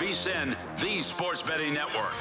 VSIN, the sports betting network.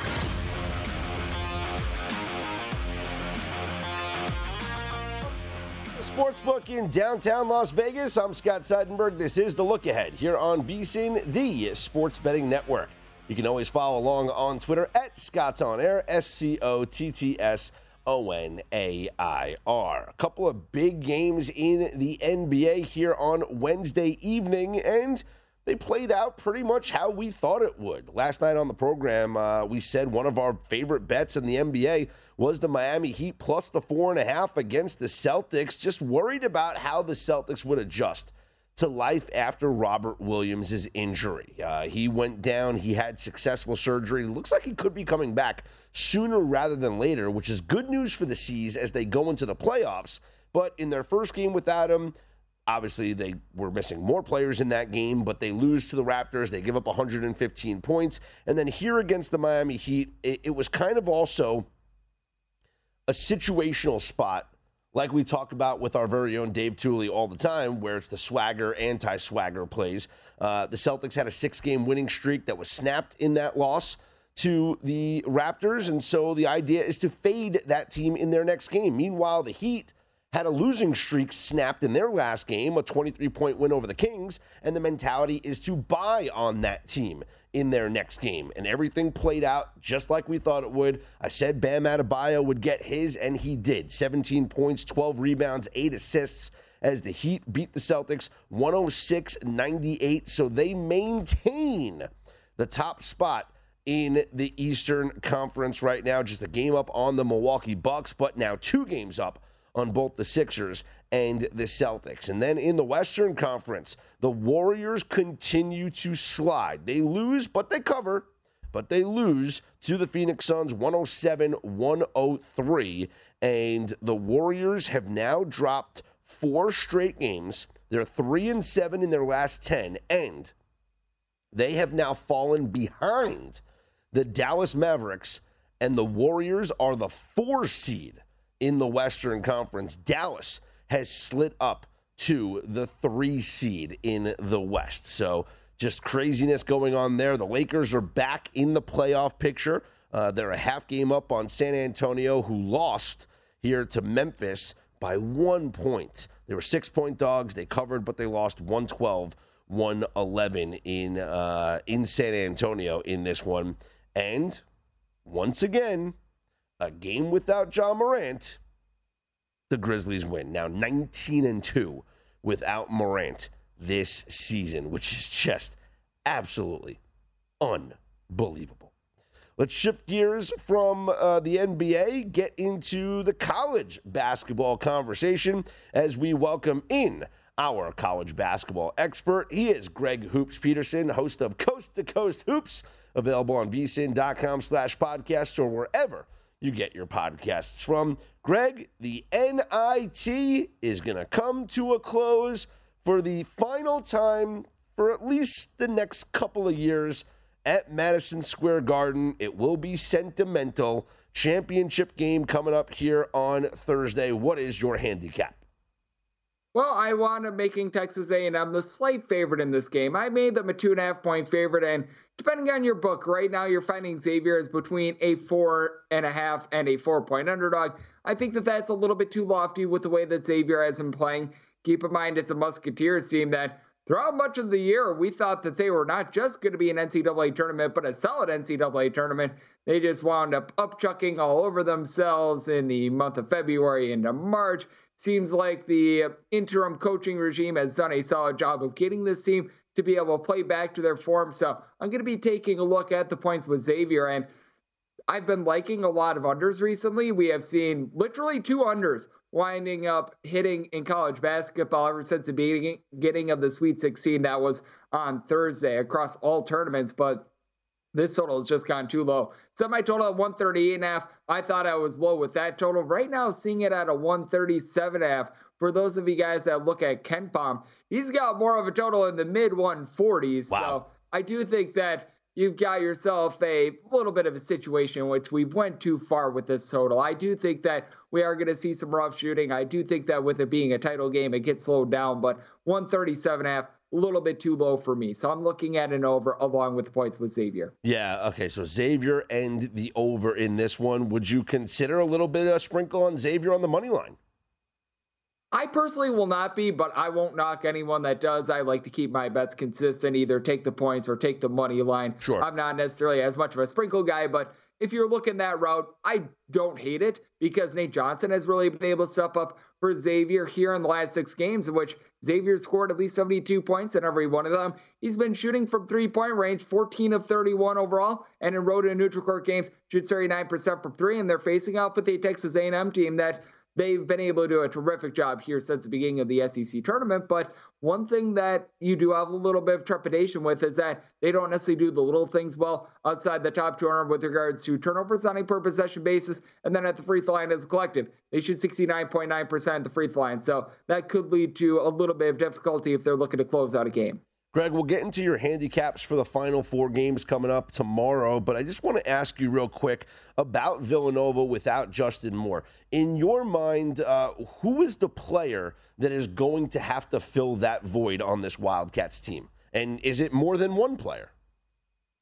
Sportsbook in downtown Las Vegas. I'm Scott Seidenberg. This is the look ahead here on VSIN, the sports betting network. You can always follow along on Twitter at Scott's On Air, S C O T T S O N A I R. A couple of big games in the NBA here on Wednesday evening, and they played out pretty much how we thought it would. Last night on the program, uh, we said one of our favorite bets in the NBA was the Miami Heat plus the four and a half against the Celtics. Just worried about how the Celtics would adjust to life after Robert Williams' injury. Uh, he went down, he had successful surgery. Looks like he could be coming back sooner rather than later, which is good news for the C's as they go into the playoffs. But in their first game without him, obviously they were missing more players in that game, but they lose to the Raptors. They give up 115 points. And then here against the Miami Heat, it, it was kind of also a situational spot like we talk about with our very own Dave Tuley all the time, where it's the swagger, anti swagger plays. Uh, the Celtics had a six game winning streak that was snapped in that loss to the Raptors. And so the idea is to fade that team in their next game. Meanwhile, the Heat had a losing streak snapped in their last game, a 23 point win over the Kings, and the mentality is to buy on that team in their next game. And everything played out just like we thought it would. I said Bam Adebayo would get his, and he did 17 points, 12 rebounds, 8 assists as the Heat beat the Celtics 106 98. So they maintain the top spot in the Eastern Conference right now. Just a game up on the Milwaukee Bucks, but now two games up on both the Sixers and the Celtics. And then in the Western Conference, the Warriors continue to slide. They lose, but they cover. But they lose to the Phoenix Suns 107 103. And the Warriors have now dropped four straight games. They're three and seven in their last 10. And they have now fallen behind the Dallas Mavericks. And the Warriors are the four seed in the Western Conference. Dallas has slid up to the three seed in the West. So just craziness going on there. The Lakers are back in the playoff picture. Uh, they're a half game up on San Antonio, who lost here to Memphis by one point. They were six point dogs. They covered, but they lost 112 111 in, uh, in San Antonio in this one. And once again, a game without Ja Morant, the Grizzlies win. Now 19 and 2 without Morant this season, which is just absolutely unbelievable. Let's shift gears from uh, the NBA, get into the college basketball conversation as we welcome in our college basketball expert. He is Greg Hoops Peterson, host of Coast to Coast Hoops, available on vsin.com slash podcast or wherever you get your podcasts from. Greg, the NIT is going to come to a close for the final time for at least the next couple of years at Madison Square Garden. It will be sentimental. Championship game coming up here on Thursday. What is your handicap? Well, I wound up making Texas A&M the slight favorite in this game. I made them a two and a half point favorite, and depending on your book, right now you're finding Xavier is between a four and a half and a four point underdog. I think that that's a little bit too lofty with the way that Xavier has been playing. Keep in mind, it's a Musketeers team that throughout much of the year, we thought that they were not just going to be an NCAA tournament, but a solid NCAA tournament. They just wound up upchucking all over themselves in the month of February into March. Seems like the interim coaching regime has done a solid job of getting this team to be able to play back to their form. So I'm going to be taking a look at the points with Xavier. And I've been liking a lot of unders recently. We have seen literally two unders winding up hitting in college basketball ever since the beginning of the Sweet 16. That was on Thursday across all tournaments, but this total has just gone too low. Semi total at 138 and a half. I thought I was low with that total. Right now, seeing it at a 137 and half. For those of you guys that look at KenPom, he's got more of a total in the mid 140s. Wow. So I do think that you've got yourself a little bit of a situation in which we went too far with this total. I do think that we are going to see some rough shooting. I do think that with it being a title game, it gets slowed down, but 137 half, a little bit too low for me. So I'm looking at an over along with the points with Xavier. Yeah, okay. So Xavier and the over in this one. Would you consider a little bit of a sprinkle on Xavier on the money line? I personally will not be, but I won't knock anyone that does. I like to keep my bets consistent, either take the points or take the money line. Sure. I'm not necessarily as much of a sprinkle guy, but if you're looking that route, I don't hate it because Nate Johnson has really been able to step up for Xavier here in the last six games, in which Xavier scored at least 72 points in every one of them. He's been shooting from three point range, 14 of 31 overall, and in road and neutral court games, shoots 39% from three. And they're facing off with a Texas A&M team that they've been able to do a terrific job here since the beginning of the SEC tournament. But one thing that you do have a little bit of trepidation with is that they don't necessarily do the little things well outside the top 200 with regards to turnovers on a per possession basis. And then at the free throw line as a collective, they shoot 69.9% at the free throw line. So that could lead to a little bit of difficulty if they're looking to close out a game. Greg, we'll get into your handicaps for the final four games coming up tomorrow, but I just want to ask you real quick about Villanova without Justin Moore. In your mind, uh, who is the player that is going to have to fill that void on this Wildcats team? And is it more than one player?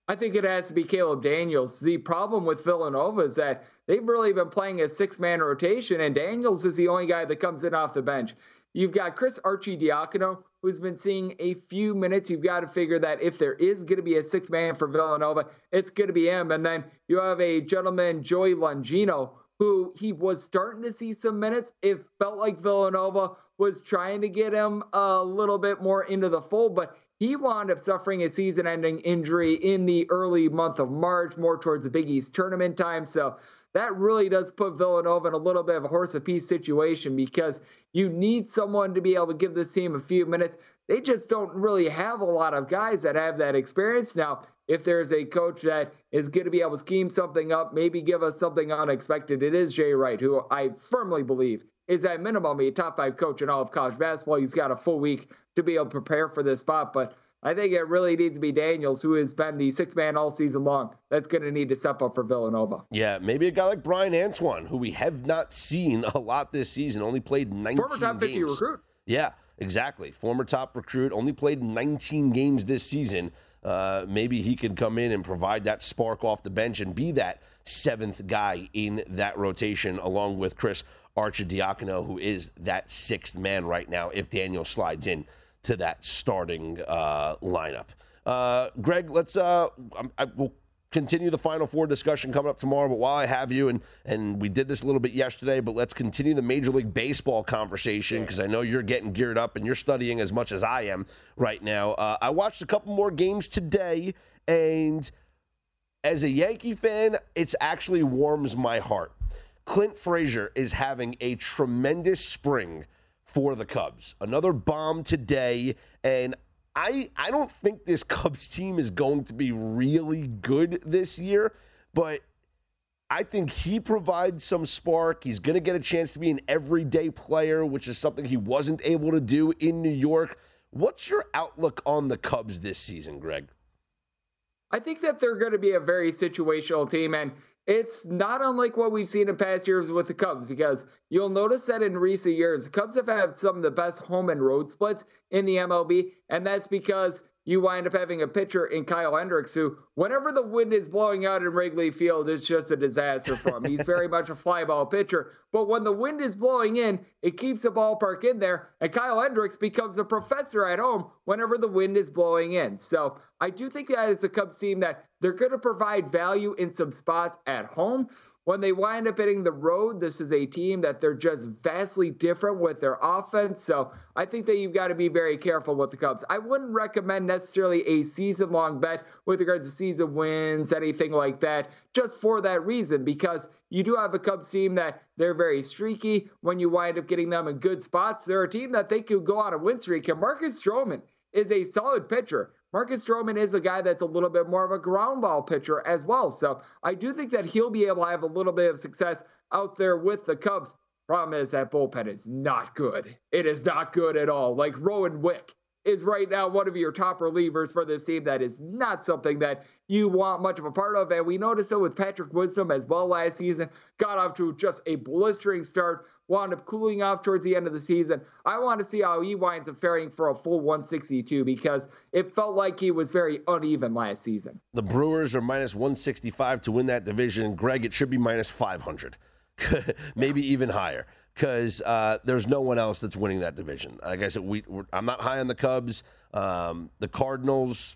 I think it has to be Caleb Daniels. The problem with Villanova is that they've really been playing a six man rotation, and Daniels is the only guy that comes in off the bench. You've got Chris Arcidiacono, who's been seeing a few minutes. You've got to figure that if there is going to be a sixth man for Villanova, it's going to be him. And then you have a gentleman, Joey Longino, who he was starting to see some minutes. It felt like Villanova was trying to get him a little bit more into the fold, but he wound up suffering a season ending injury in the early month of March, more towards the Big East tournament time. So that really does put Villanova in a little bit of a horse apiece situation because you need someone to be able to give this team a few minutes. They just don't really have a lot of guys that have that experience. Now, if there's a coach that is going to be able to scheme something up, maybe give us something unexpected, it is Jay Wright, who I firmly believe is at minimum a top five coach in all of college basketball. He's got a full week to be able to prepare for this spot, but I think it really needs to be Daniels, who has been the sixth man all season long. That's going to need to step up for Villanova. Yeah, maybe a guy like Bryan Antoine, who we have not seen a lot this season, only played 19 Former top 50 games. recruit. Yeah, exactly. Former top recruit, only played 19 games this season. Uh, maybe he could come in and provide that spark off the bench and be that seventh guy in that rotation, along with Chris Arcidiacono, who is that sixth man right now if Daniel slides in to that starting uh, lineup. Uh, Greg, let's uh, I, we'll continue the Final Four discussion coming up tomorrow. But while I have you, and and we did this a little bit yesterday, but let's continue the Major League Baseball conversation because I know you're getting geared up and you're studying as much as I am right now. Uh, I watched a couple more games today, and as a Yankee fan, it actually warms my heart. Clint Frazier is having a tremendous spring for the Cubs. Another bomb today, and I I don't think this Cubs team is going to be really good this year, but I think he provides some spark. He's going to get a chance to be an everyday player, which is something he wasn't able to do in New York. What's your outlook on the Cubs this season, Greg? I think that they're going to be a very situational team. And it's not unlike what we've seen in past years with the Cubs because you'll notice that in recent years, the Cubs have had some of the best home and road splits in the MLB. And that's because you wind up having a pitcher in Kyle Hendricks who, whenever the wind is blowing out in Wrigley Field, it's just a disaster for him. He's very much a fly ball pitcher. But when the wind is blowing in, it keeps the ballpark in there. And Kyle Hendricks becomes a professor at home whenever the wind is blowing in. So I do think that it's a Cubs team that they're going to provide value in some spots at home. When they wind up hitting the road, this is a team that they're just vastly different with their offense. So I think that you've got to be very careful with the Cubs. I wouldn't recommend necessarily a season long bet with regards to season wins, anything like that, just for that reason, because you do have a Cubs team that they're very streaky. When you wind up getting them in good spots, they're a team that they could go on a win streak. And Marcus Stroman is a solid pitcher. Marcus Stroman is a guy that's a little bit more of a ground ball pitcher as well. So I do think that he'll be able to have a little bit of success out there with the Cubs. Problem is that bullpen is not good. It is not good at all. Like Rowan Wick is right now one of your top relievers for this team. That is not something that you want much of a part of. And we noticed it with Patrick Wisdom as well last season. Got off to just a blistering start wound up cooling off towards the end of the season. I want to see how he winds up faring for a full 162 because it felt like he was very uneven last season. The Brewers are minus 165 to win that division. Greg, it should be minus 500, maybe even higher because uh, there's no one else that's winning that division. Like I said, we, I'm not high on the Cubs. Um, the Cardinals,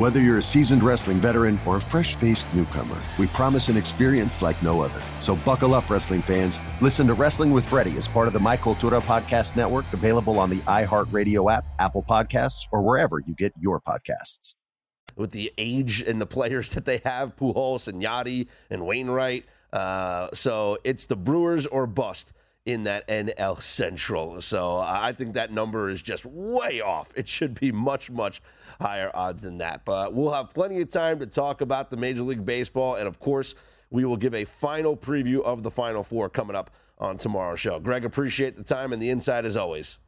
Whether you're a seasoned wrestling veteran or a fresh faced newcomer, we promise an experience like no other. So buckle up, wrestling fans. Listen to Wrestling with Freddie as part of the My Cultura Podcast Network, available on the iHeartRadio app, Apple Podcasts, or wherever you get your podcasts. With the age and the players that they have, Pujols and Yadi and Wainwright. Uh, so it's the Brewers or bust in that NL Central. So I think that number is just way off. It should be much, much higher odds than that. But we'll have plenty of time to talk about the Major League Baseball. And of course, we will give a final preview of the Final Four coming up on tomorrow's show. Greg, appreciate the time and the insight as always.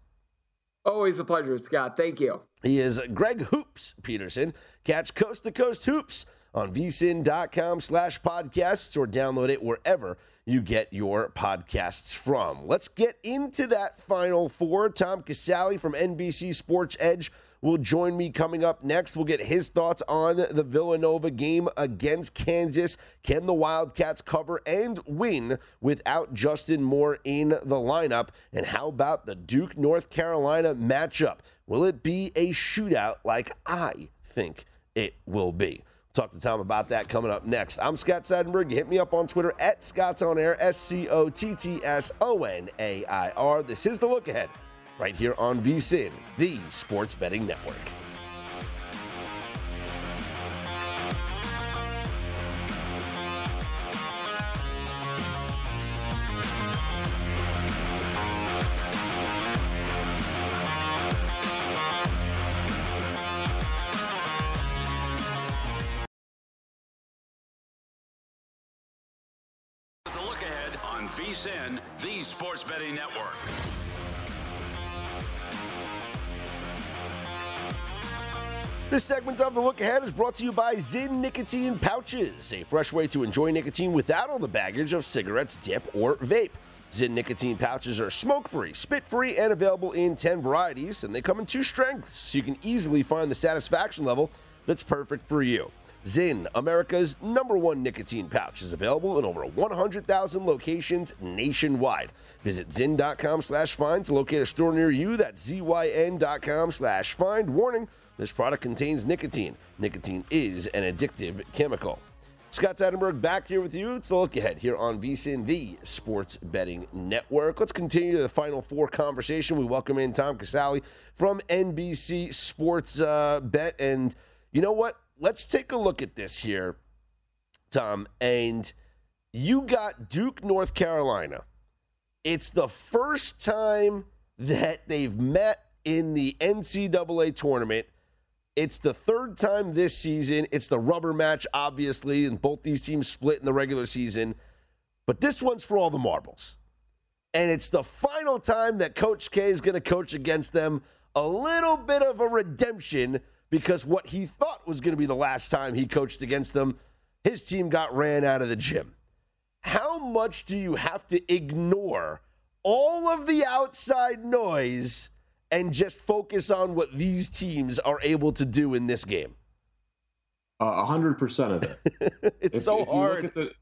Always a pleasure, Scott. Thank you. He is Greg Hoops Peterson. Catch Coast to Coast Hoops on vsin.com slash podcasts or download it wherever you get your podcasts from. Let's get into that Final Four. Tom Casale from NBC Sports Edge will join me coming up next. We'll get his thoughts on the Villanova game against Kansas. Can the Wildcats cover and win without Justin Moore in the lineup? And how about the Duke North Carolina matchup? Will it be a shootout like I think it will be? Talk to Tom about that coming up next. I'm Scott Seidenberg. Hit me up on Twitter at Scott's On Air, S C O T T S O N A I R. This is the look ahead right here on VSIN, the Sports Betting Network. VSIN, the Sports Betting Network. This segment of The Look Ahead is brought to you by Zyn Nicotine Pouches, a fresh way to enjoy nicotine without all the baggage of cigarettes, dip, or vape. Zyn nicotine pouches are smoke free, spit free, and available in 10 varieties, and they come in two strengths, so you can easily find the satisfaction level that's perfect for you. Zyn, America's number one nicotine pouch, is available in over 100,000 locations nationwide. Visit zyn.com slash find to locate a store near you. That's zyn.com slash find. Warning, this product contains nicotine. Nicotine is an addictive chemical. Scott Seidenberg back here with you. It's the look ahead here on VSIN, the Sports Betting Network. Let's continue to the Final Four conversation. We welcome in Tom Casale from NBC Sports uh, Bet. And you know what? Let's take a look at this here, Tom. And you got Duke, North Carolina. It's the first time that they've met in the NCAA tournament it's the third time this season. It's the rubber match, obviously, and both these teams split in the regular season. But this one's for all the marbles. And it's the final time that Coach K is going to coach against them. A little bit of a redemption because what he thought was going to be the last time he coached against them, his team got ran out of the gym. How much do you have to ignore all of the outside noise and just focus on what these teams are able to do in this game? A hundred percent of it. it's if, so if hard. The,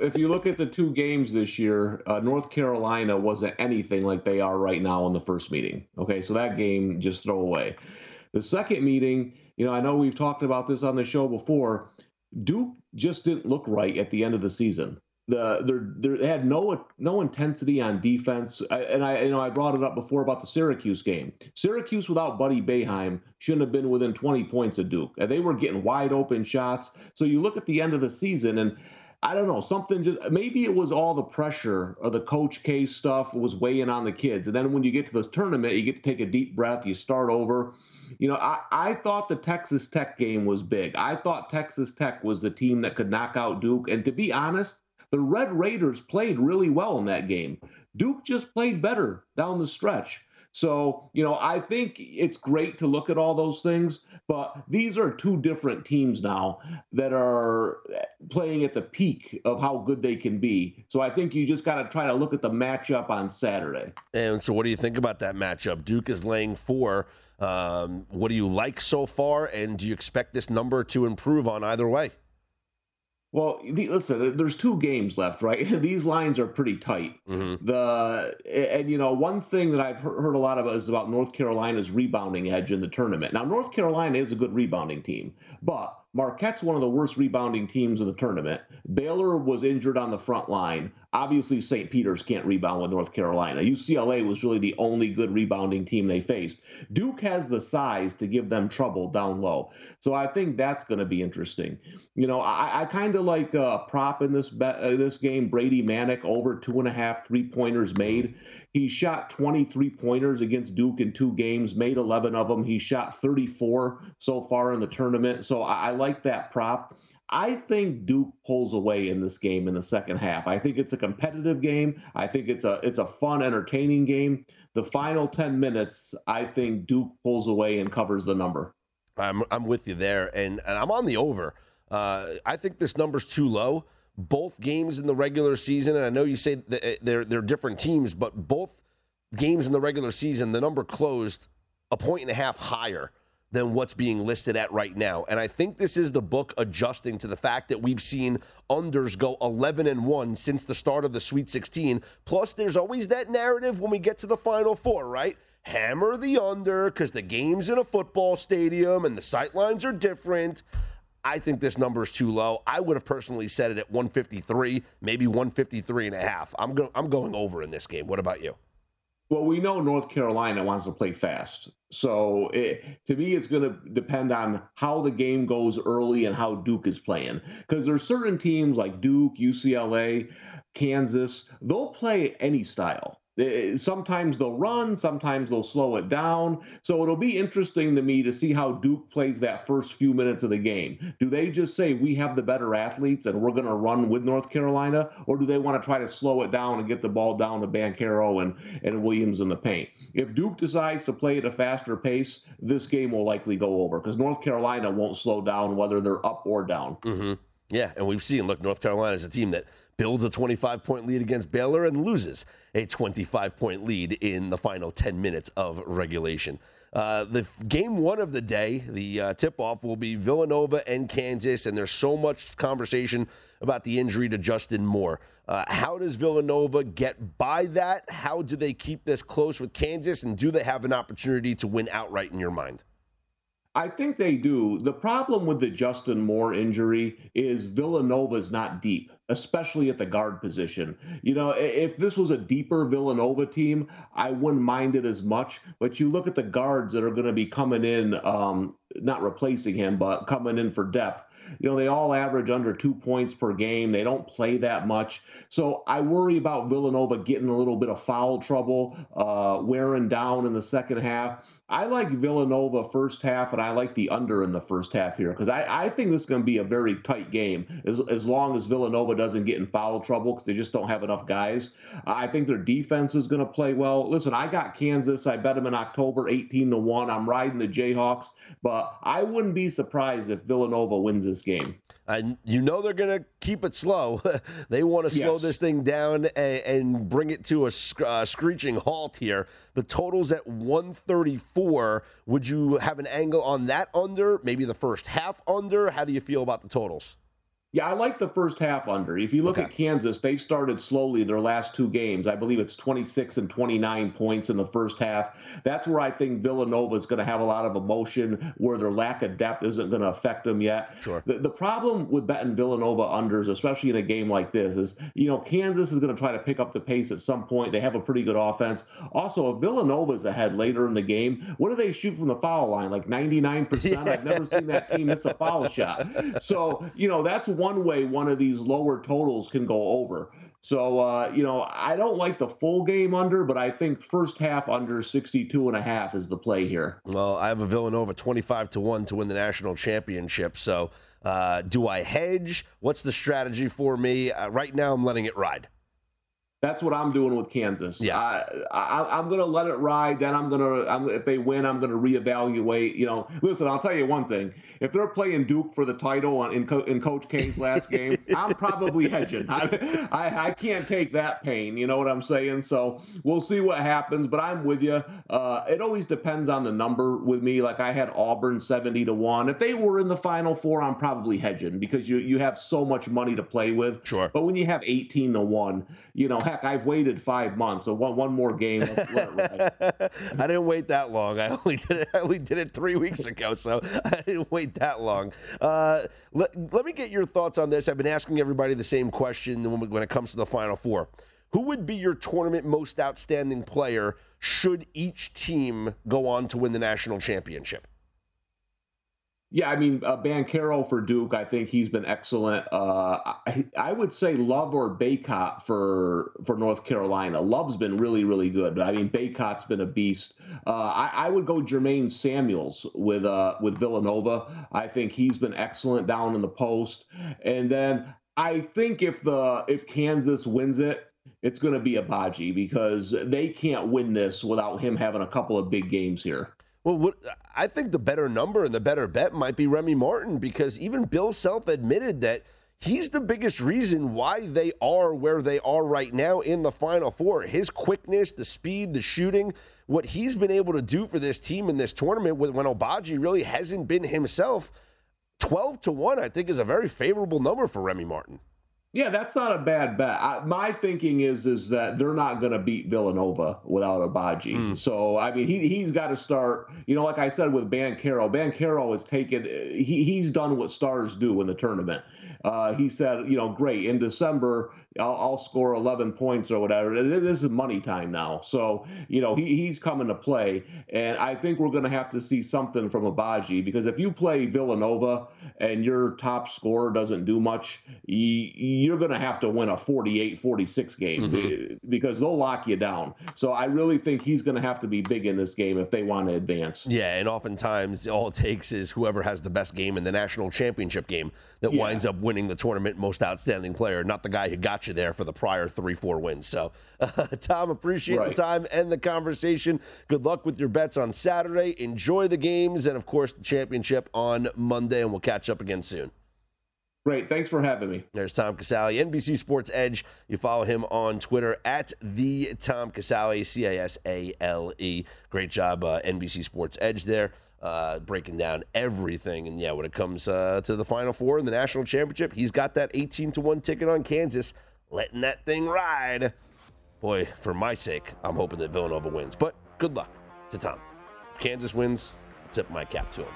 if you look at the two games this year, uh, North Carolina wasn't anything like they are right now in the first meeting. Okay, so that game just throw away. The second meeting, you know, I know we've talked about this on the show before. Duke just didn't look right at the end of the season the they had no no intensity on defense, I, and I you know I brought it up before about the Syracuse game. Syracuse without Buddy Boeheim shouldn't have been within 20 points of Duke, and they were getting wide open shots. So you look at the end of the season, and I don't know something just maybe it was all the pressure or the Coach K stuff was weighing on the kids, and then when you get to the tournament, you get to take a deep breath, you start over. You know, I, I thought the Texas Tech game was big. I thought Texas Tech was the team that could knock out Duke. And to be honest, the Red Raiders played really well in that game. Duke just played better down the stretch. So, you know, I think it's great to look at all those things, but these are two different teams now that are playing at the peak of how good they can be. So I think you just got to try to look at the matchup on Saturday. And so, what do you think about that matchup? Duke is laying four. Um, what do you like so far? And do you expect this number to improve on either way? Well, the, listen, there's two games left, right? These lines are pretty tight. Mm-hmm. The and you know one thing that I've heard a lot about is about North Carolina's rebounding edge in the tournament. Now, North Carolina is a good rebounding team, but Marquette's one of the worst rebounding teams in the tournament. Baylor was injured on the front line. Obviously, St. Peter's can't rebound with North Carolina. UCLA was really the only good rebounding team they faced. Duke has the size to give them trouble down low. So I think that's going to be interesting. You know, I, I kind of like a prop in this bet, uh, this game. Brady Manek over two and a half three pointers made. He shot 23 pointers against Duke in two games, made 11 of them. He shot 34 so far in the tournament. So I, I like that prop. I think Duke pulls away in this game in the second half. I think it's a competitive game. I think it's a it's a fun, entertaining game. The final 10 minutes, I think Duke pulls away and covers the number. I'm I'm with you there, and and I'm on the over. Uh, I think this number's too low both games in the regular season, and I know you say eh, they're they're different teams, but both games in the regular season, the number closed a point and a half higher than what's being listed at right now. And I think this is the book adjusting to the fact that we've seen unders go 11 and 1 since the start of the Sweet 16. Plus, there's always that narrative when we get to the Final Four, right? Hammer the under because the game's in a football stadium and the sight lines are different. I think this number is too low. I would have personally set it at 153, maybe 153 and a half. I'm going I'm going over in this game. What about you? Well, we know North Carolina wants to play fast. So it, to me, it's going to depend on how the game goes early and how Duke is playing. Because there's certain teams like Duke, UCLA, Kansas, they'll play any style. Sometimes they'll run, sometimes they'll slow it down. So it'll be interesting to me to see how Duke plays that first few minutes of the game. Do they just say, we have the better athletes and we're going to run with North Carolina? Or do they want to try to slow it down and get the ball down to Banchero and, and Williams in the paint? If Duke decides to play at a faster pace, this game will likely go over because North Carolina won't slow down whether they're up or down. Mm-hmm. Yeah, and we've seen, look, North Carolina is a team that builds a 25 point lead against Baylor and loses a 25 point lead in the final 10 minutes of regulation. Uh, the f- game one of the day, the uh, tip off, will be Villanova and Kansas, and there's so much conversation about the injury to Justin Moore. Uh, how does Villanova get by that? How do they keep this close with Kansas, and do they have an opportunity to win outright in your mind? I think they do. The problem with the Justin Moore injury is Villanova's not deep, especially at the guard position. You know, if this was a deeper Villanova team, I wouldn't mind it as much. But you look at the guards that are going to be coming in, um, not replacing him, but coming in for depth. You know, they all average under two points per game. They don't play that much. So I worry about Villanova getting a little bit of foul trouble, uh, wearing down in the second half. I like Villanova first half, and I like the under in the first half here because I, I think this is going to be a very tight game as, as long as Villanova doesn't get in foul trouble because they just don't have enough guys. I think their defense is going to play well. Listen, I got Kansas. I bet them in October 18 to 1. I'm riding the Jayhawks, but I wouldn't be surprised if Villanova wins this game. And you know they're going to keep it slow. they want to slow Yes. this thing down and, and bring it to a sc- uh, screeching halt here. The total's at 134. Would you have an angle on that under? Maybe the first half under? How do you feel about the totals? Yeah, I like the first half under. If you look at Kansas, they've started slowly their last two games. I believe it's 26 and 29 points in the first half. That's where I think Villanova is going to have a lot of emotion, where their lack of depth isn't going to affect them yet. Sure. The, the problem with betting Villanova unders, especially in a game like this, is you know Kansas is going to try to pick up the pace at some point. They have a pretty good offense. Also, if Villanova is ahead later in the game, what do they shoot from the foul line? Like 99%. I've never seen that team miss a foul shot. So you know that's one way one of these lower totals can go over. So, uh, you know, I don't like the full game under, but I think first half under 62 and a half is the play here. Well, I have a Villanova 25 to 1 to win the national championship. So, uh, do I hedge? What's the strategy for me? Uh, right now, I'm letting it ride. That's what I'm doing with Kansas. Yeah. I, I, I'm going to let it ride. Then I'm going to, if they win, I'm going to reevaluate. You know, listen, I'll tell you one thing. If they're playing Duke for the title on- in, Co- in Coach K's last game, I'm probably hedging. I, I, I can't take that pain. You know what I'm saying? So we'll see what happens. But I'm with you. Uh, it always depends on the number with me. Like I had Auburn 70 to one. If they were in the Final Four, I'm probably hedging because you you have so much money to play with. Sure. But when you have 18 to one, you know, heck, I've waited five months. So one one more game. I didn't wait that long. I only did it. I only did it three weeks ago, so I didn't wait that long. Uh, let, let me get your thoughts on this. I've been asking everybody the same question when, when it comes to the Final Four. Who would be your tournament most outstanding player should each team go on to win the national championship? Yeah, I mean, uh, Banchero for Duke, I think he's been excellent. Uh, I, I would say Love or Bacot for for North Carolina. Love's been really, really good. I mean, Bacot's been a beast. Uh, I, I would go Jermaine Samuels with uh, with Villanova. I think he's been excellent down in the post. And then I think if the if Kansas wins it, it's going to be Agbaji because they can't win this without him having a couple of big games here. Well, what, I think the better number and the better bet might be Remy Martin because even Bill Self admitted that he's the biggest reason why they are where they are right now in the Final Four. His quickness, the speed, the shooting, what he's been able to do for this team in this tournament when Agbaji really hasn't been himself. 12 to 1, I think, is a very favorable number for Remy Martin. Yeah, that's not a bad bet. I, my thinking is is that they're not going to beat Villanova without Agbaji. So I mean, he he's got to start. You know, like I said with Banchero, Banchero has taken. He he's done what stars do in the tournament. Uh, he said, you know, great in December. I'll, I'll score 11 points or whatever. This is money time now. So, you know, he, he's coming to play. And I think we're going to have to see something from Agbaji because if you play Villanova and your top scorer doesn't do much, you, you're going to have to win a 48 46 game mm-hmm. eh, because they'll lock you down. So I really think he's going to have to be big in this game if they want to advance. Yeah, and oftentimes all it takes is whoever has the best game in the national championship game that Yeah. winds up winning the tournament most outstanding player, not the guy who got there for the prior three, four wins. So, uh, Tom, appreciate Right. the time and the conversation. Good luck with your bets on Saturday. Enjoy the games and, of course, the championship on Monday, and we'll catch up again soon. Great. Thanks for having me. There's Tom Casale, NBC Sports Edge. You follow him on Twitter at the Tom Casale, C A S A L E. Great job, uh, NBC Sports Edge there, uh, breaking down everything. And yeah, when it comes uh, to the Final Four and the national championship, he's got that 18 to one ticket on Kansas, letting that thing ride. Boy, for my sake, I'm hoping that Villanova wins. But good luck to Tom. If Kansas wins, tip my cap to him.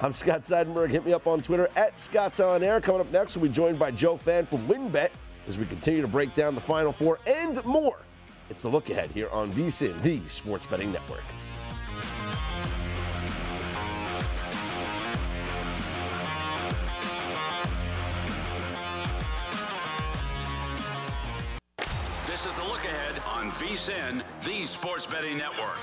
I'm Scott Seidenberg. Hit me up on Twitter at Scott's On Air. Coming up next, we'll be joined by Joe Fann from WynnBET as we continue to break down the Final Four and more. It's the look ahead here on VSIN, the Sports Betting Network. VSIN, the Sports Betting Network.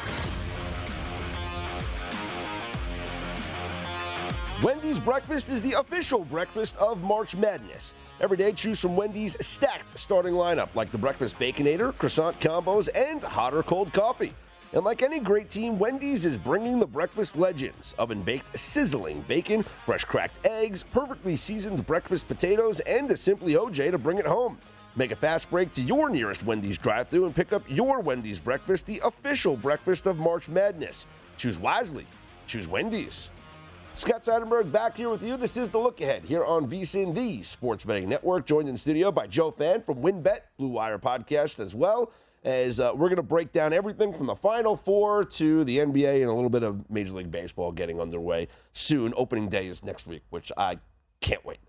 Wendy's breakfast is the official breakfast of March Madness. Every day, choose from Wendy's stacked starting lineup, like the breakfast baconator, croissant combos, and hot or cold coffee. And like any great team, Wendy's is bringing the breakfast legends oven baked, sizzling bacon, fresh cracked eggs, perfectly seasoned breakfast potatoes, and a Simply OJ to bring it home. Make a fast break to your nearest Wendy's drive thru and pick up your Wendy's breakfast, the official breakfast of March Madness. Choose wisely. Choose Wendy's. Scott Seidenberg back here with you. This is the look ahead here on VSIN, the Sports Betting Network. Joined in studio by Joe Fann from WynnBET, Blue Wire podcast, as well as uh, we're going to break down everything from the Final Four to the NBA and a little bit of Major League Baseball getting underway soon. Opening day is next week, which I can't wait.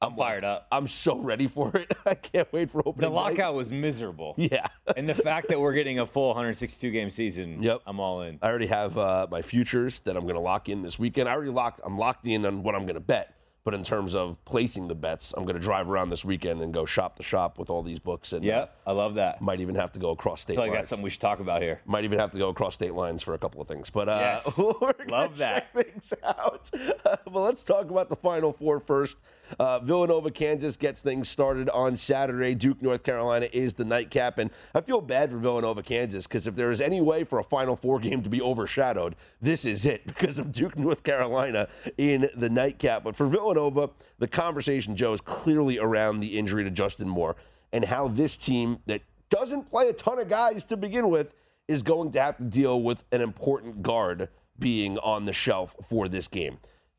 I'm fired up. I'm so ready for it. I can't wait for opening. The lockout was miserable. Yeah. and the fact that we're getting a full 162 game season. Yep. I'm all in. I already have uh, my futures that I'm going to lock in this weekend. I already locked. I'm locked in on what I'm going to bet. But in terms of placing the bets, I'm going to drive around this weekend and go shop the shop with all these books. And yeah, I love that. Might even have to go across state I feel like lines. that's something we should talk about here. Might even have to go across state lines for a couple of things. But uh, Yes. Love that. things out. Uh, but let's talk about the Final Four first. Uh, Villanova, Kansas gets things started on Saturday. Duke, North Carolina is the nightcap. And I feel bad for Villanova, Kansas, because if there is any way for a Final Four game to be overshadowed, this is it because of Duke, North Carolina in the nightcap. But for Villanova, the conversation, Joe, is clearly around the injury to Justin Moore and how this team that doesn't play a ton of guys to begin with is going to have to deal with an important guard being on the shelf for this game.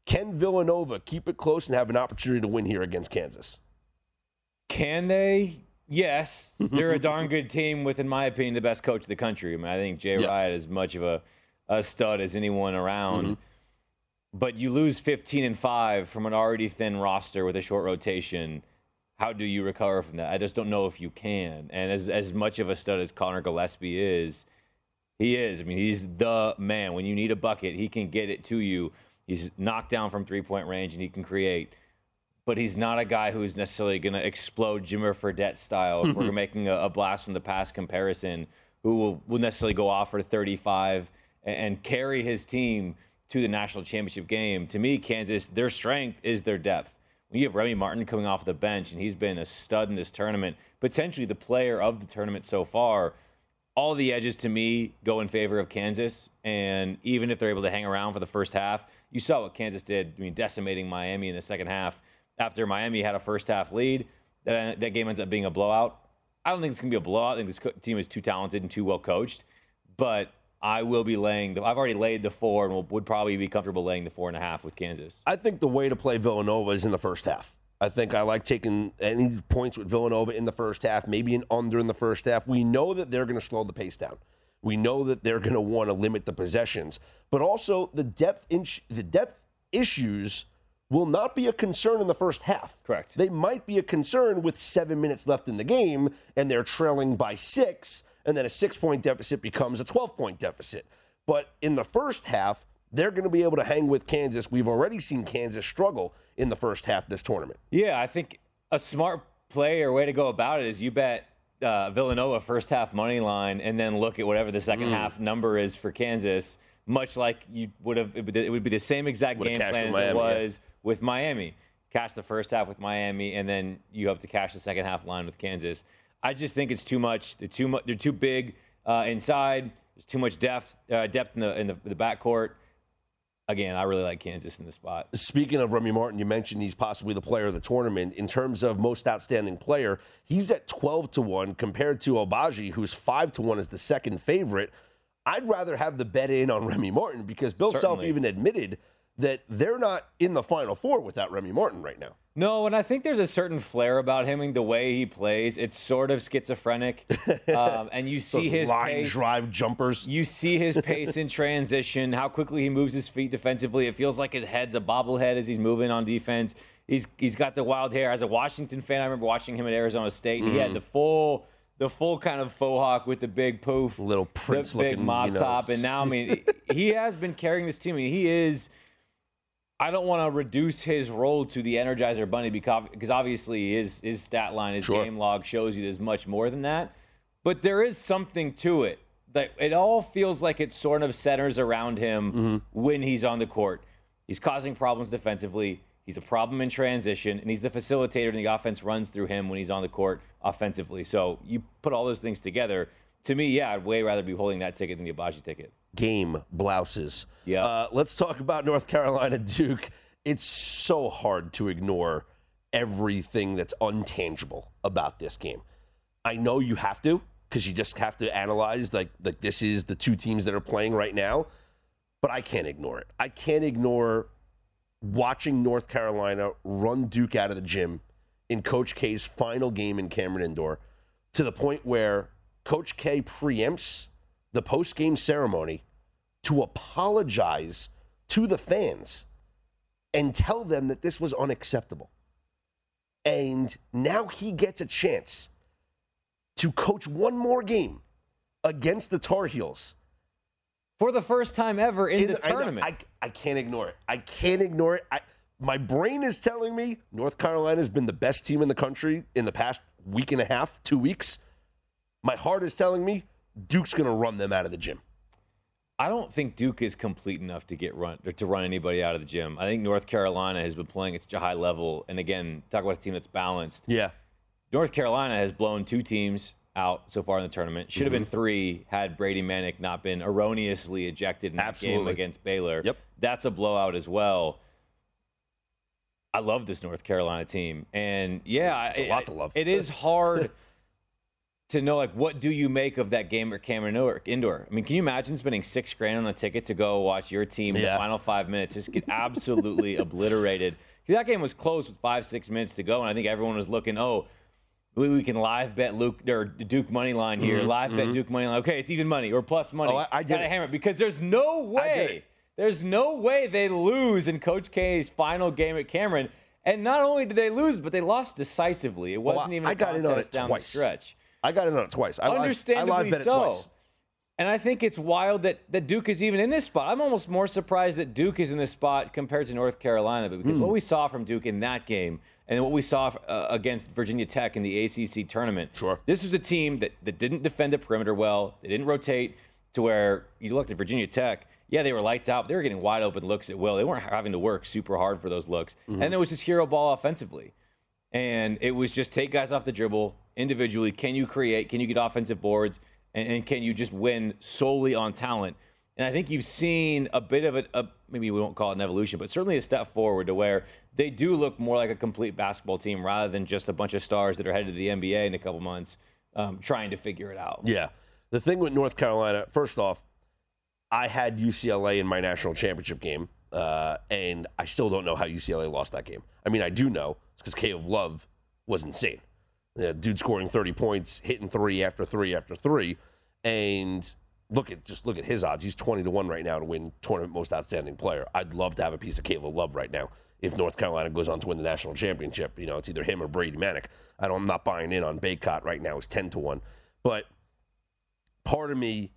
Can Villanova keep it close and have an opportunity to win here against Kansas? Can they? Yes. They're a darn good team with, in my opinion, the best coach of the country. I mean, I think Jay Yeah. Wright is much of a, a stud as anyone around. Mm-hmm. But you lose 15 and 5 from an already thin roster with a short rotation. How do you recover from that? I just don't know if you can. And as, as much of a stud as Collin Gillespie is, he is. I mean, he's the man. When you need a bucket, he can get it to you. He's knocked down from three point range and he can create. But he's not a guy who's necessarily going to explode Jimmer Fredette style. if we're making a, a blast from the past comparison, who will, will necessarily go off for 35 and, and carry his team to the national championship game. To me, Kansas, their strength is their depth. When you have Remy Martin coming off the bench and he's been a stud in this tournament, potentially the player of the tournament so far, all the edges to me go in favor of Kansas. And even if they're able to hang around for the first half, you saw what Kansas did. I mean, decimating Miami in the second half. After Miami had a first half lead, that, that game ends up being a blowout. I don't think it's going to be a blowout. I think this team is too talented and too well coached. But I will be laying, the, I've already laid the four and will, would probably be comfortable laying the four and a half with Kansas. I think the way to play Villanova is in the first half. I think I like taking any points with Villanova in the first half, maybe an under in the first half. We know that they're going to slow the pace down. We know that they're going to want to limit the possessions, but also the depth inch, the depth issues will not be a concern in the first half. Correct. They might be a concern with seven minutes left in the game and they're trailing by six, and then a six point deficit becomes a 12 point deficit. But in the first half, they're going to be able to hang with Kansas. We've already seen Kansas struggle in the first half this tournament. Yeah, I think a smart play or way to go about it is you bet uh, Villanova first half money line and then look at whatever the second Mm. half number is for Kansas, much like you would have, it would- be the same exact Would've game plan as with it Miami, yeah. was with Miami. Cash the first half with Miami, and then you hope to cash the second half line with Kansas. I just think it's too much. They're too much. They're too big uh, inside. There's too much depth uh, depth in the in the, the backcourt. Again, I really like Kansas in the spot. Speaking of Remy Martin, you mentioned he's possibly the player of the tournament. In terms of most outstanding player, he's at 12 to 1 compared to Agbaji, who's 5 to 1 as the second favorite. I'd rather have the bet in on Remy Martin because Bill Self even admitted that they're not in the final four without Remy Martin right now. No, and I think there's a certain flair about him and the way he plays. It's sort of schizophrenic, um, and you see his line pace. drive jumpers. You see his pace in transition, how quickly he moves his feet defensively. It feels like his head's a bobblehead as he's moving on defense. He's he's got the wild hair. As a Washington fan, I remember watching him at Arizona State. and He Mm. had the full the full kind of faux hawk with the big poof, Little the Prince big looking, mop you know. top, and now I mean he has been carrying this team. I mean, he is. I don't want to reduce his role to the Energizer Bunny because, because obviously his his stat line, his Sure. game log shows you there's much more than that. But there is something to it. That it all feels like it sort of centers around him Mm-hmm. when he's on the court. He's causing problems defensively. He's a problem in transition, and he's the facilitator, and the offense runs through him when he's on the court offensively. So you put all those things together. To me, yeah, I'd way rather be holding that ticket than the Agbaji ticket. Game blouses. Yeah. Uh, let's talk about North Carolina Duke. It's so hard to ignore everything that's untangible about this game. I know you have to because you just have to analyze like like this is the two teams that are playing right now, but I can't ignore it. I can't ignore watching North Carolina run Duke out of the gym in Coach K's final game in Cameron Indoor to the point where Coach K preempts the post game ceremony to apologize to the fans and tell them that this was unacceptable. And now he gets a chance to coach one more game against the Tar Heels. For the first time ever in, the I know, tournament. I, I can't ignore it. I can't ignore it. I, my brain is telling me North Carolina's been the best team in the country in the past week and a half, two weeks. My heart is telling me Duke's going to run them out of the gym. I don't think Duke is complete enough to get run or to run anybody out of the gym. I think North Carolina has been playing at such a high level, and again, talk about a team that's balanced. Yeah. North Carolina has blown two teams out so far in the tournament. Should have mm-hmm. been three had Brady Manek not been erroneously ejected in that game against Baylor. Yep. That's a blowout as well. I love this North Carolina team, and yeah, It's a lot to love. It is hard to know like what do you make of that game at Cameron Indoor- Indoor. I mean, can you imagine spending six grand on a ticket to go watch your team in the final five minutes just get absolutely obliterated? that game was close with five six minutes to go, and I think everyone was looking, oh. We, we can live bet Luke or Duke money line here. live bet Duke money line. Okay, it's even money or plus money. Mm-hmm, Oh, I- I did Gotta it. hammer it because there's no way. There's no way they lose in Coach K's final game at Cameron. And not only did they lose, but they lost decisively. It wasn't even I a got in on it contest down twice. the stretch. I got in on it twice. I live- Understandably I live bet it so. twice. And I think it's wild that, that Duke is even in this spot. I'm almost more surprised that Duke is in this spot compared to North Carolina, but because Hmm. what we saw from Duke in that game and what we saw uh, against Virginia Tech in the ACC tournament, Sure. this was a team that, that didn't defend the perimeter well. They didn't rotate to where you looked at Virginia Tech. Yeah, they were lights out. They were getting wide open looks at will. They weren't having to work super hard for those looks. Mm-hmm. And it was just hero ball offensively. And it was just take guys off the dribble individually. Can you create? Can you get offensive boards? And, and can you just win solely on talent? And I think you've seen a bit of a, a maybe we won't call it an evolution, but certainly a step forward to where they do look more like a complete basketball team rather than just a bunch of stars that are headed to the NBA in a couple months um, trying to figure it out. Yeah. The thing with North Carolina, first off, I had UCLA in my national championship game, uh, and I still don't know how UCLA lost that game. I mean, I do know it's because Caleb Love was insane. The dude scoring 30 points, hitting three after three after three, and look at just look at his odds. He's 20 to one right now to win tournament most outstanding player. I'd love to have a piece of Caleb Love right now. If North Carolina goes on to win the national championship, you know it's either him or Brady Manek. I don't, I'm not buying in on Bacot right now. It's 10 to one, but part of me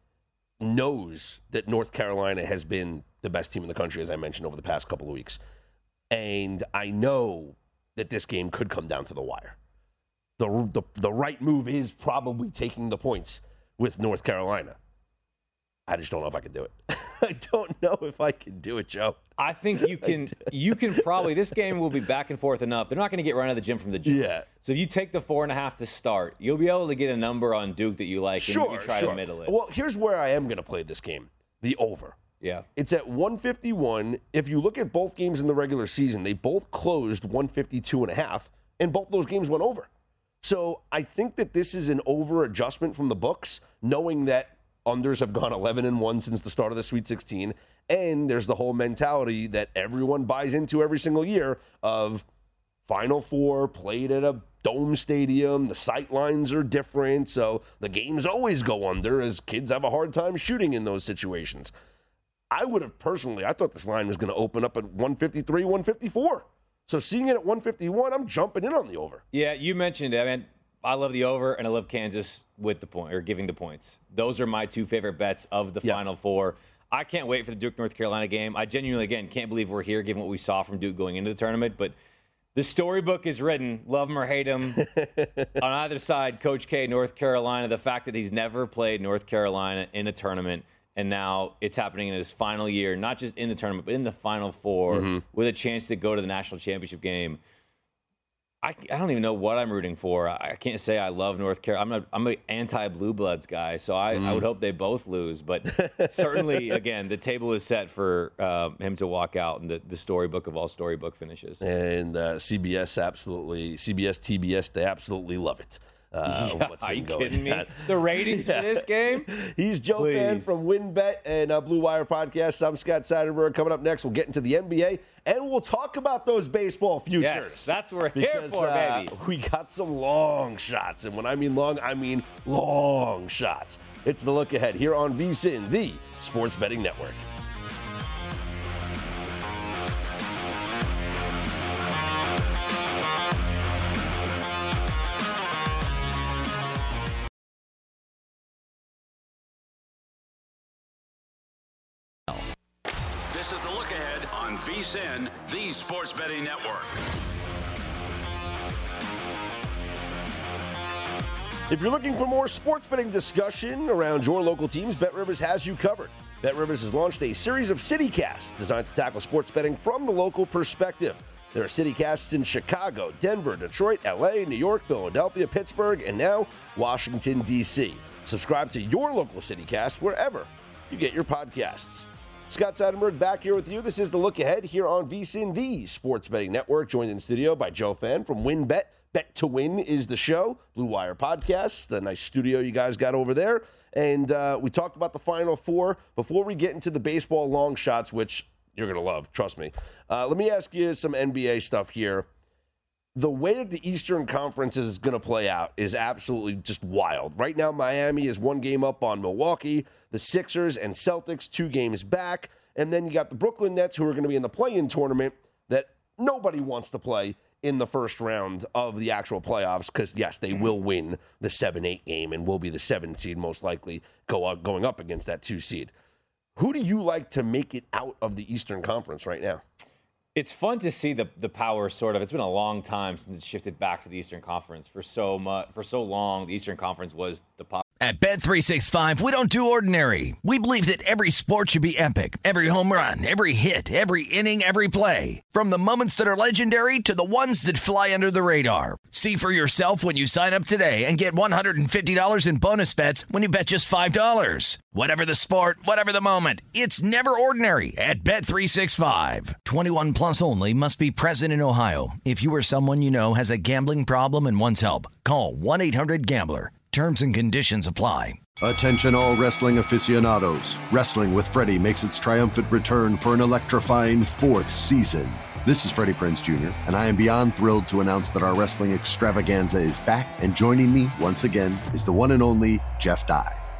knows that North Carolina has been the best team in the country, as I mentioned over the past couple of weeks. And I know that this game could come down to the wire. The, the, the right move is probably taking the points with North Carolina. I just don't know if I can do it. I don't know if I can do it, Joe. I think you can. You can probably. This game will be back and forth enough. They're not going to get run out of the gym from the gym. Yeah. So if you take the four and a half to start, you'll be able to get a number on Duke that you like, and Sure, you try sure. to middle it. Well, here's where I am going to play this game: the over. Yeah. It's at 151. If you look at both games in the regular season, they both closed 152 and a half, and both those games went over. So I think that this is an over adjustment from the books, knowing that unders have gone 11 and 1 since the start of the Sweet 16. And there's the whole mentality that everyone buys into every single year of Final Four played at a dome stadium. The sight lines are different. So the games always go under as kids have a hard time shooting in those situations. I would have personally, I thought this line was going to open up at 153, 154. So seeing it at 151, I'm jumping in on the over. Yeah, you mentioned it. I mean, I love the over and I love Kansas with the point or giving the points. Those are my two favorite bets of the Yeah. Final Four. I can't wait for the Duke North Carolina game. I genuinely, again, can't believe we're here given what we saw from Duke going into the tournament. But the storybook is written. Love him or hate him. On either side, Coach K, North Carolina, the fact that he's never played North Carolina in a tournament. And now it's happening in his final year, not just in the tournament, but in the Final 4 Mm-hmm. with a chance to go to the national championship game. I, I don't even know what I'm rooting for. I, I can't say I love North Carolina. I'm a, I'm an anti Blue Bloods guy, so I, I Mm. would hope they both lose. But certainly, again, the table is set for uh, him to walk out and the, the storybook of all storybook finishes. And uh, CBS absolutely, CBS, TBS, they absolutely love it. Uh, Yeah, what's are been you going kidding me? on. The ratings for this game? He's Joe Fann Please. from WinBet and uh, Blue Wire Podcast. I'm Scott Seidenberg. Coming up next, we'll get into the NBA and we'll talk about those baseball futures. Yes, that's what we're here for, uh, baby. we got some long shots. And when I mean long, I mean long shots. It's the look ahead here on VSIN, the Sports Betting Network. VSIN, the Sports Betting Network. If you're looking for more sports betting discussion around your local teams, BetRivers has you covered. BetRivers has launched a series of CityCasts designed to tackle sports betting from the local perspective. There are CityCasts in Chicago, Denver, Detroit, LA, New York, Philadelphia, Pittsburgh, and now Washington, D.C. Subscribe to your local CityCast wherever you get your podcasts. Scott Seidenberg back here with you. This is the look ahead here on VSIN, the Sports Betting Network, joined in studio by Joe Fann from WinBet. Bet to Win is the show, Blue Wire Podcast, the nice studio you guys got over there. And uh, we talked about the Final Four. Before we get into the baseball long shots, which you're going to love, trust me, uh, let me ask you some NBA stuff here the way that the Eastern Conference is going to play out is absolutely just wild. Right now, Miami is one game up on Milwaukee, the Sixers and Celtics two games back, and then you got the Brooklyn Nets who are going to be in the play-in tournament that nobody wants to play in the first round of the actual playoffs because yes, they will win the seven-eight game and will be the seven seed most likely go going up against that two seed. Who do you like to make it out of the Eastern Conference right now? It's fun to see the the power sort of. It's been a long time since it shifted back to the Eastern Conference. For so much, for so long, the Eastern Conference was the pop. At Bet365, we don't do ordinary. We believe that every sport should be epic. Every home run, every hit, every inning, every play. From the moments that are legendary to the ones that fly under the radar. See for yourself when you sign up today and get $150 in bonus bets when you bet just $5. Whatever the sport, whatever the moment, it's never ordinary at Bet365. 21 plus only must be present in Ohio. If you or someone you know has a gambling problem and wants help, call 1-800-GAMBLER. Terms and conditions apply. Attention, all wrestling aficionados. Wrestling with Freddie makes its triumphant return for an electrifying fourth season. This is Freddie Prinze Jr., and I am beyond thrilled to announce that our wrestling extravaganza is back, and joining me once again is the one and only Jeff Dye.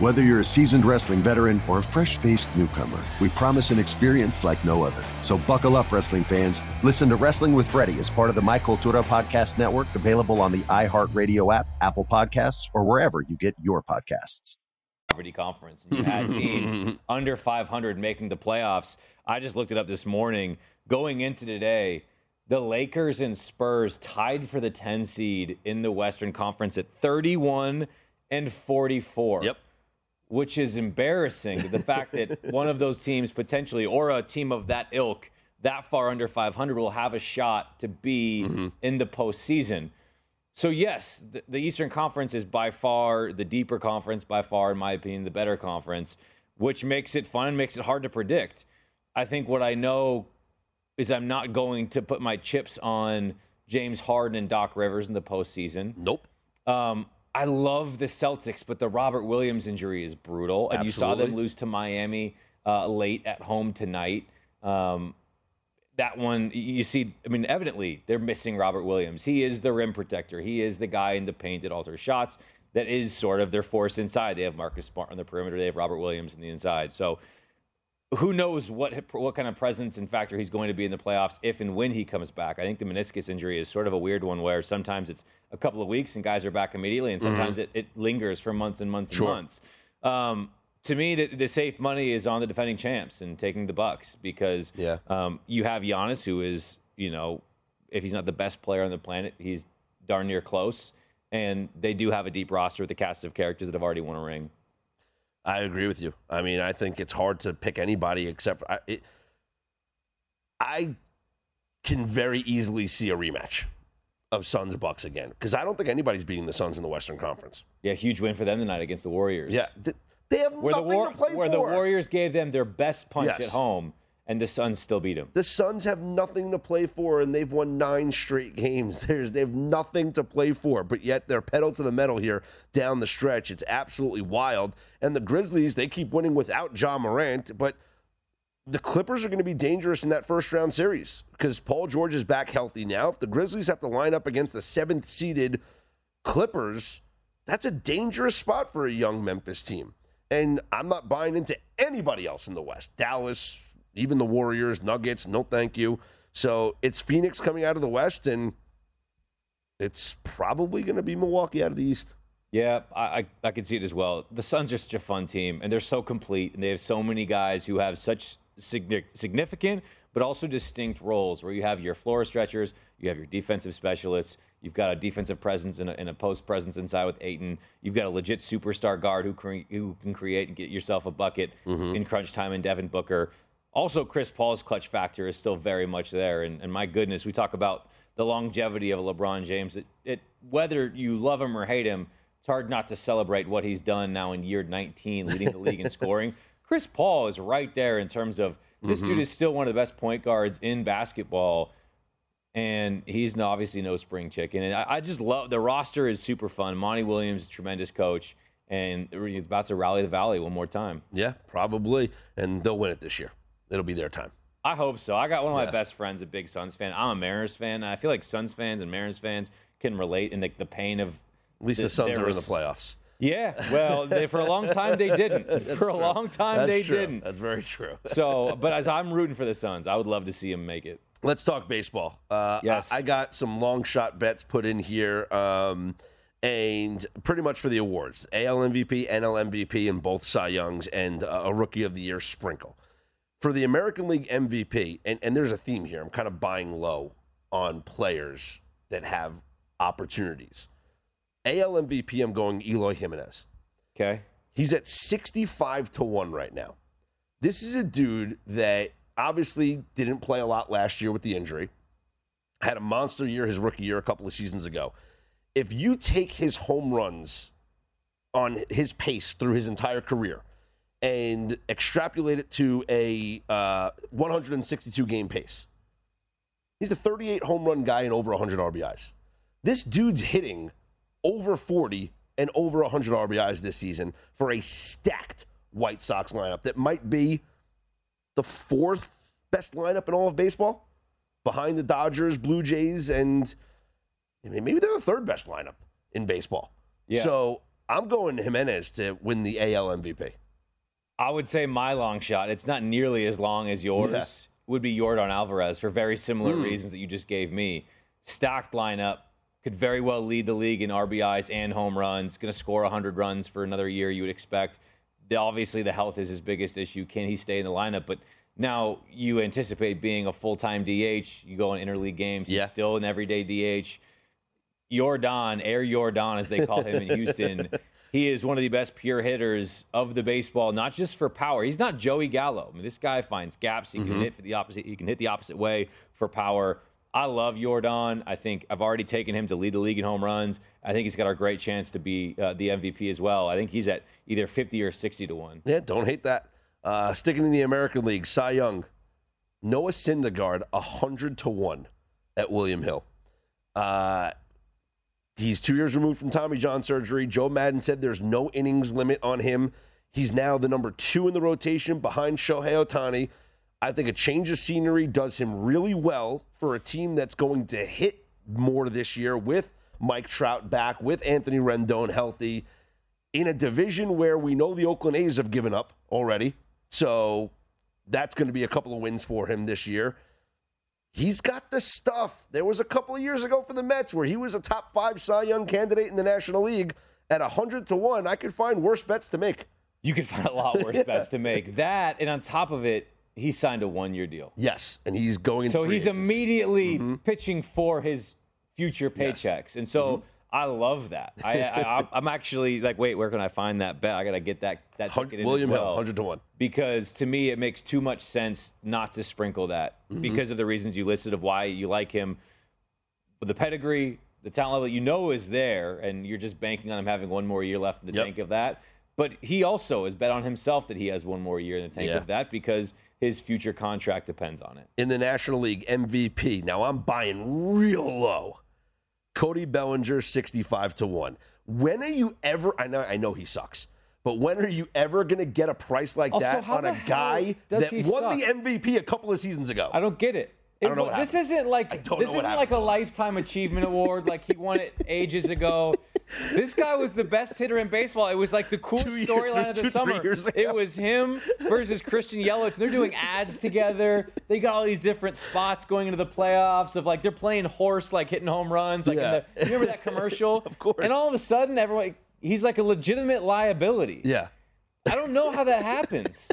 Whether you're a seasoned wrestling veteran or a fresh faced newcomer, we promise an experience like no other. So buckle up, wrestling fans. Listen to Wrestling with Freddie as part of the My Cultura Podcast Network, available on the iHeartRadio app, Apple Podcasts, or wherever you get your podcasts. poverty conference. And you had teams under 500 making the playoffs. I just looked it up this morning. Going into today, the Lakers and Spurs tied for the 10 seed in the Western Conference at 31 and 44. Yep. Which is embarrassing. the fact that one of those teams potentially, or a team of that ilk, that far under 500 will have a shot to be Mm-hmm. in the postseason. So yes, the, the Eastern Conference is by far the deeper conference, by far, in my opinion, the better conference, which makes it fun and makes it hard to predict. I think what I know is I'm not going to put my chips on James Harden and Doc Rivers in the postseason. Nope. Um, I love the Celtics, but the Robert Williams injury is brutal, and you saw them lose to Miami uh, late at home tonight. Um, that one, you see, I mean, evidently they're missing Robert Williams. He is the rim protector. He is the guy in the paint that alters shots. That is sort of their force inside. They have Marcus Smart on the perimeter. They have Robert Williams on the inside. So who knows what what kind of presence and factor he's going to be in the playoffs if and when he comes back. I think the meniscus injury is sort of a weird one where sometimes it's a couple of weeks and guys are back immediately, and sometimes it, it lingers for months and months and Mm-hmm. Sure. months. Um, to me, the, the safe money is on the defending champs and taking the Bucks because Yeah. um, you have Giannis, who is you know, if he's not the best player on the planet, he's darn near close. And they do have a deep roster with a cast of characters that have already won a ring. I agree with you. I mean, I think it's hard to pick anybody except for, I, it, I can very easily see a rematch of Suns Bucks again because I don't think anybody's beating the Suns in the Western Conference. Yeah, huge win for them tonight against the Warriors. Yeah, th- they have where the nothing War- to play where for. the Warriors gave them their best punch Yes. at home, and the Suns still beat them. The Suns have nothing to play for, and they've won nine straight games. There's, they have nothing to play for, but yet they're pedal to the metal here down the stretch. It's absolutely wild. And the Grizzlies, they keep winning without Ja Morant, but the Clippers are going to be dangerous in that first round series because Paul George is back healthy now. If the Grizzlies have to line up against the seventh seeded Clippers, that's a dangerous spot for a young Memphis team. And I'm not buying into anybody else in the West. Dallas, even the Warriors, Nuggets, no thank you. So it's Phoenix coming out of the West, and it's probably going to be Milwaukee out of the East. Yeah, I, I I can see it as well. The Suns are such a fun team, and they're so complete, and they have so many guys who have such significant but also distinct roles. Where you have your floor stretchers, you have your defensive specialists, you've got a defensive presence and a, and a post presence inside with Ayton. You've got a legit superstar guard who cre- who can create and get yourself a bucket mm-hmm. in crunch time, and Devin Booker. Also, Chris Paul's clutch factor is still very much there, and, and my goodness, we talk about the longevity of LeBron James. It, it whether you love him or hate him it's hard not to celebrate what he's done now in year 19, leading the league in scoring. Chris Paul is right there in terms of this dude mm-hmm. is still one of the best point guards in basketball, and he's obviously no spring chicken. And I, I just love the roster is super fun. Monty Williams, tremendous coach, and he's about to rally the valley one more time. Yeah, probably. And they'll win it this year. It'll be their time. I hope so. I got one of my Yeah. best friends, a big Suns fan. I'm a Mariners fan. I feel like Suns fans and Mariners fans can relate in the, the pain of. At least the, the- Suns are in the playoffs. Yeah, well, they, for a long time they didn't. for a true. long time That's they true. didn't. That's very true. So, but as I'm rooting for the Suns, I would love to see them make it. Let's talk baseball. Uh, Yes. I, I got some long shot bets put in here, um, and pretty much for the awards: AL MVP, NL MVP, and both Cy Youngs, and uh, a Rookie of the Year sprinkle. For the American League MVP, and, and there's a theme here. I'm kind of buying low on players that have opportunities. AL MVP, I'm going Eloy Jimenez. Okay. He's at 65 to 1 right now. This is a dude that obviously didn't play a lot last year with the injury. Had a monster year his rookie year a couple of seasons ago. If you take his home runs on his pace through his entire career and extrapolate it to a uh, 162 game pace, he's the 38 home run guy and over 100 RBIs. This dude's hitting over 40 and over 100 RBIs this season for a stacked White Sox lineup that might be the fourth best lineup in all of baseball, behind the Dodgers, Blue Jays, and I mean, maybe they're the third best lineup in baseball. Yeah. So I'm going Jimenez to win the AL MVP. I would say my long shot. It's not nearly as long as yours. Would be Jordan Alvarez for very similar Hmm. reasons that you just gave me. Stacked lineup could very well lead the league in RBIs and home runs. Going to score 100 runs for another year. You would expect the, obviously the health is his biggest issue. Can he stay in the lineup? But now you anticipate being a full time DH. You go in interleague games. He's Yeah. still an everyday DH. Jordan, Air Jordan, as they call him in Houston, he is one of the best pure hitters of the baseball, not just for power. He's not Joey Gallo. I mean, this guy finds gaps. He can Mhm. hit for the opposite. He can hit the opposite way for power. I love Jordan. I think I've already taken him to lead the league in home runs. I think he's got a great chance to be uh, the MVP as well. I think he's at either 50 or 60 to 1. Yeah, don't hate that. Uh, sticking in the American League, Cy Young, Noah Syndergaard, hundred to one at William Hill. Uh, he's two years removed from Tommy John surgery. Joe Maddon said there's no innings limit on him. He's now the number two in the rotation behind Shohei Ohtani. I think a change of scenery does him really well for a team that's going to hit more this year with Mike Trout back, with Anthony Rendon healthy in a division where we know the Oakland A's have given up already. So that's going to be a couple of wins for him this year. He's got the stuff. There was a couple of years ago for the Mets where he was a top five Cy Young candidate in the National League at 100 to 1. I could find worse bets to make. You could find a lot worse bets to make. That, and on top of it, he signed a one year deal. Yes, and he's going So he's agency. immediately mm-hmm. pitching for his future paychecks, and so mm-hmm. I love that. I, I I'm actually like, wait, where can I find that bet? I gotta get that that ticket William as Hill, 100 to 1. Because to me, it makes too much sense not to sprinkle that Mhm. because of the reasons you listed of why you like him. With the pedigree, the talent level that you know is there, and you're just banking on him having one more year left in the Yep. tank of that. But he also has bet on himself that he has one more year in the tank Yeah. of that because his future contract depends on it. in the National League MVP. Now I'm buying real low. Cody Bellinger 65 to 1. When are you ever I know I know he sucks. But when are you ever going to get a price like Also, that on a guy that won suck? the MVP a couple of seasons ago? I don't get it. I don't know It- this happened. isn't like this isn't like a lifetime achievement award like he won it ages ago. This guy was the best hitter in baseball. It was like the coolest storyline of the two, summer. It was him versus Christian Yelich. They're doing ads together. They got all these different spots going into the playoffs of like they're playing horse, like hitting home runs. Like Yeah. in the, you remember that commercial? Of course. And all of a sudden, everyone he's like a legitimate liability. Yeah. I don't know how that happens.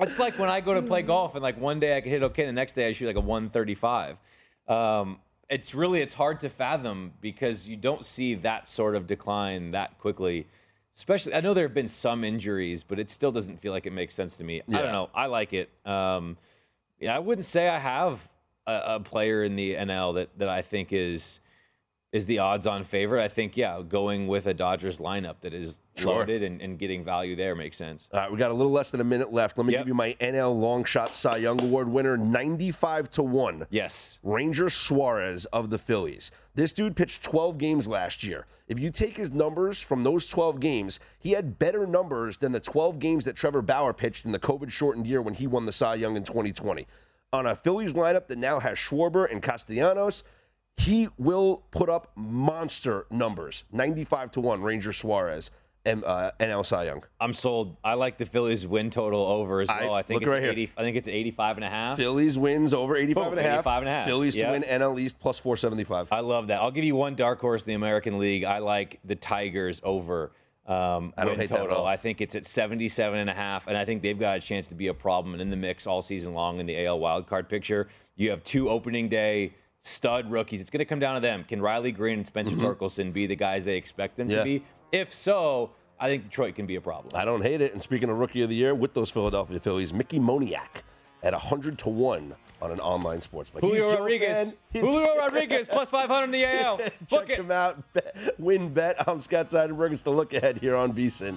It's like when I go to play golf and like one day I can hit okay, the next day I shoot like a 135. Um, it's really it's hard to fathom because you don't see that sort of decline that quickly. Especially, I know there have been some injuries, but it still doesn't feel like it makes sense to me. I don't know. I like it. Um, yeah, I wouldn't say I have a, a player in the NL that that I think is is the odds-on favorite. I think yeah, going with a Dodgers lineup that is Sure. loaded and, and getting value there makes sense. All right, we got a little less than a minute left. Let me Yep. give you my NL Long Shot Cy Young Award winner, 95 to 1. Yes. Ranger Suarez of the Phillies. This dude pitched 12 games last year. If you take his numbers from those 12 games, he had better numbers than the 12 games that Trevor Bauer pitched in the COVID shortened year when he won the Cy Young in 2020. On a Phillies lineup that now has Schwarber and Castellanos, he will put up monster numbers 95 to 1, Ranger Suarez and uh, NL Cy Young. I'm sold. I like the Phillies win total over as well. I, think it's right here. 80, I think it's 85 and a half. Phillies wins over 85 and a half. 85 and a half. Phillies Yeah. to win NL East plus 475. I love that. I'll give you one dark horse in the American League. I like the Tigers over um, I don't hate that at total. all. I think it's at 77 and a half, and I think they've got a chance to be a problem and in the mix all season long in the AL wildcard picture. You have two opening day stud rookies. It's going to come down to them. Can Riley Greene and Spencer Mhm. Torkelson be the guys they expect them Yeah. to be? If so, I think Detroit can be a problem. I don't hate it. And speaking of rookie of the year with those Philadelphia Phillies, Mickey Moniak at 100 to 1 on an online sports book. Julio Rodriguez. Julio Rodriguez plus 500 in the AL. Check him out. Bet, win bet. I'm Scott Seidenberg. It's the look ahead here on VSIN.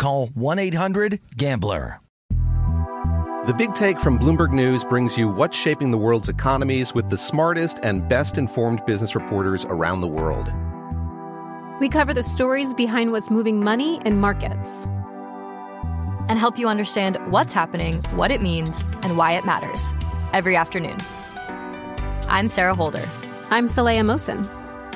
call 1-800-GAMBLER. The Big Take from Bloomberg News brings you what's shaping the world's economies with the smartest and best informed business reporters around the world. We cover the stories behind what's moving money and markets and help you understand what's happening, what it means, and why it matters every afternoon. I'm Sarah Holder. I'm Saleha Mohsin.